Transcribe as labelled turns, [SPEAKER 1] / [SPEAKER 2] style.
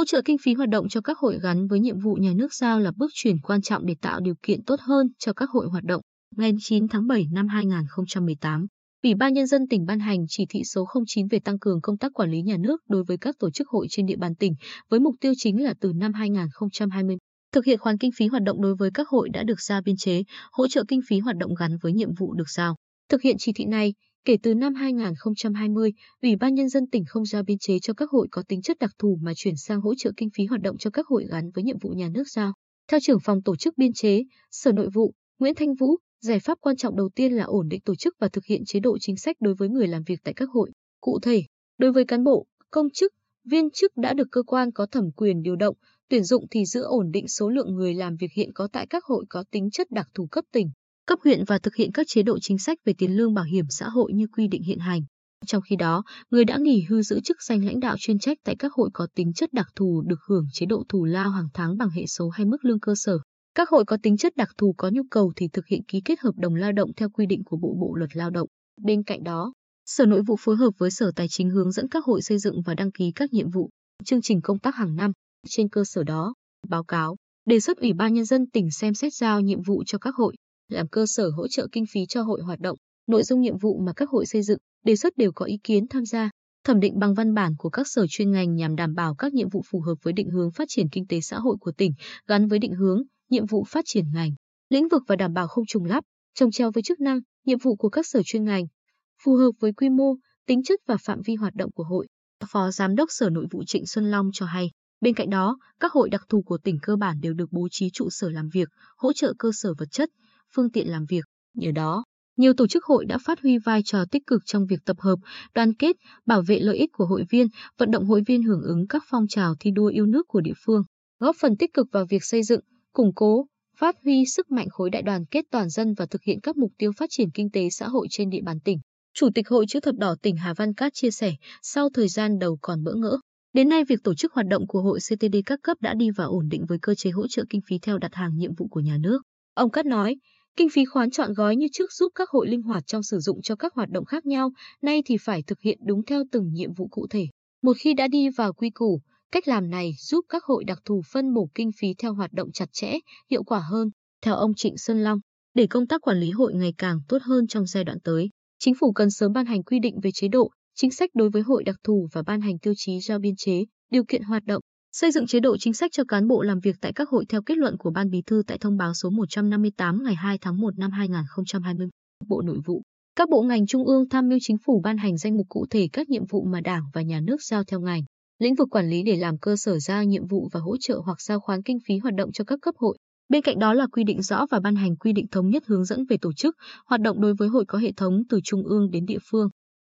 [SPEAKER 1] Hỗ trợ kinh phí hoạt động cho các hội gắn với nhiệm vụ nhà nước giao là bước chuyển quan trọng để tạo điều kiện tốt hơn cho các hội hoạt động. Ngày 9 tháng 7 năm 2018, Ủy ban Nhân dân tỉnh ban hành chỉ thị số 09 về tăng cường công tác quản lý nhà nước đối với các tổ chức hội trên địa bàn tỉnh, với mục tiêu chính là từ năm 2020 thực hiện khoán kinh phí hoạt động đối với các hội đã được ra biên chế, hỗ trợ kinh phí hoạt động gắn với nhiệm vụ được giao. Thực hiện chỉ thị này, kể từ năm 2020, Ủy ban Nhân dân tỉnh không giao biên chế cho các hội có tính chất đặc thù mà chuyển sang hỗ trợ kinh phí hoạt động cho các hội gắn với nhiệm vụ nhà nước giao. Theo trưởng phòng tổ chức biên chế, Sở Nội vụ, Nguyễn Thanh Vũ, giải pháp quan trọng đầu tiên là ổn định tổ chức và thực hiện chế độ chính sách đối với người làm việc tại các hội. Cụ thể, đối với cán bộ, công chức, viên chức đã được cơ quan có thẩm quyền điều động, tuyển dụng thì giữ ổn định số lượng người làm việc hiện có tại các hội có tính chất đặc thù cấp tỉnh, cấp huyện và thực hiện các chế độ chính sách về tiền lương bảo hiểm xã hội như quy định hiện hành. Trong khi đó, người đã nghỉ hưu giữ chức danh lãnh đạo chuyên trách tại các hội có tính chất đặc thù được hưởng chế độ thù lao hàng tháng bằng hệ số hay mức lương cơ sở. Các hội có tính chất đặc thù có nhu cầu thì thực hiện ký kết hợp đồng lao động theo quy định của Bộ Bộ luật Lao động. Bên cạnh đó, Sở Nội vụ phối hợp với Sở Tài chính hướng dẫn các hội xây dựng và đăng ký các nhiệm vụ, chương trình công tác hàng năm. Trên cơ sở đó, báo cáo, đề xuất Ủy ban Nhân dân tỉnh xem xét giao nhiệm vụ cho các hội, làm cơ sở hỗ trợ kinh phí cho hội hoạt động. Nội dung nhiệm vụ mà các hội xây dựng, đề xuất đều có ý kiến tham gia, thẩm định bằng văn bản của các sở chuyên ngành nhằm đảm bảo các nhiệm vụ phù hợp với định hướng phát triển kinh tế xã hội của tỉnh, gắn với định hướng, nhiệm vụ phát triển ngành, lĩnh vực và đảm bảo không trùng lắp, trồng treo với chức năng, nhiệm vụ của các sở chuyên ngành, phù hợp với quy mô, tính chất và phạm vi hoạt động của hội. Phó Giám đốc Sở Nội vụ Trịnh Xuân Long cho hay, bên cạnh đó, các hội đặc thù của tỉnh cơ bản đều được bố trí trụ sở làm việc, hỗ trợ cơ sở vật chất, phương tiện làm việc. Nhờ đó, nhiều tổ chức hội đã phát huy vai trò tích cực trong việc tập hợp, đoàn kết, bảo vệ lợi ích của hội viên, vận động hội viên hưởng ứng các phong trào thi đua yêu nước của địa phương, góp phần tích cực vào việc xây dựng, củng cố, phát huy sức mạnh khối đại đoàn kết toàn dân và thực hiện các mục tiêu phát triển kinh tế xã hội trên địa bàn tỉnh. Chủ tịch Hội Chữ thập đỏ tỉnh Hà Văn Cát chia sẻ, sau thời gian đầu còn bỡ ngỡ, đến nay việc tổ chức hoạt động của hội CTD các cấp đã đi vào ổn định với cơ chế hỗ trợ kinh phí theo đặt hàng nhiệm vụ của nhà nước. Ông Cát nói, kinh phí khoán chọn gói như trước giúp các hội linh hoạt trong sử dụng cho các hoạt động khác nhau, nay thì phải thực hiện đúng theo từng nhiệm vụ cụ thể. Một khi đã đi vào quy củ, Cách làm này giúp các hội đặc thù phân bổ kinh phí theo hoạt động chặt chẽ, hiệu quả hơn. Theo ông Trịnh Sơn Long, để công tác quản lý hội ngày càng tốt hơn trong giai đoạn tới, chính phủ cần sớm ban hành quy định về chế độ, chính sách đối với hội đặc thù và ban hành tiêu chí giao biên chế, điều kiện hoạt động, xây dựng chế độ chính sách cho cán bộ làm việc tại các hội theo kết luận của Ban Bí thư tại thông báo số 158 ngày 2 tháng 1 năm 2020. Bộ Nội vụ, các bộ ngành trung ương tham mưu chính phủ ban hành danh mục cụ thể các nhiệm vụ mà Đảng và Nhà nước giao theo ngành lĩnh vực quản lý để làm cơ sở giao nhiệm vụ và hỗ trợ hoặc giao khoán kinh phí hoạt động cho các cấp hội. Bên cạnh đó là quy định rõ và ban hành quy định thống nhất hướng dẫn về tổ chức, hoạt động đối với hội có hệ thống từ trung ương đến địa phương.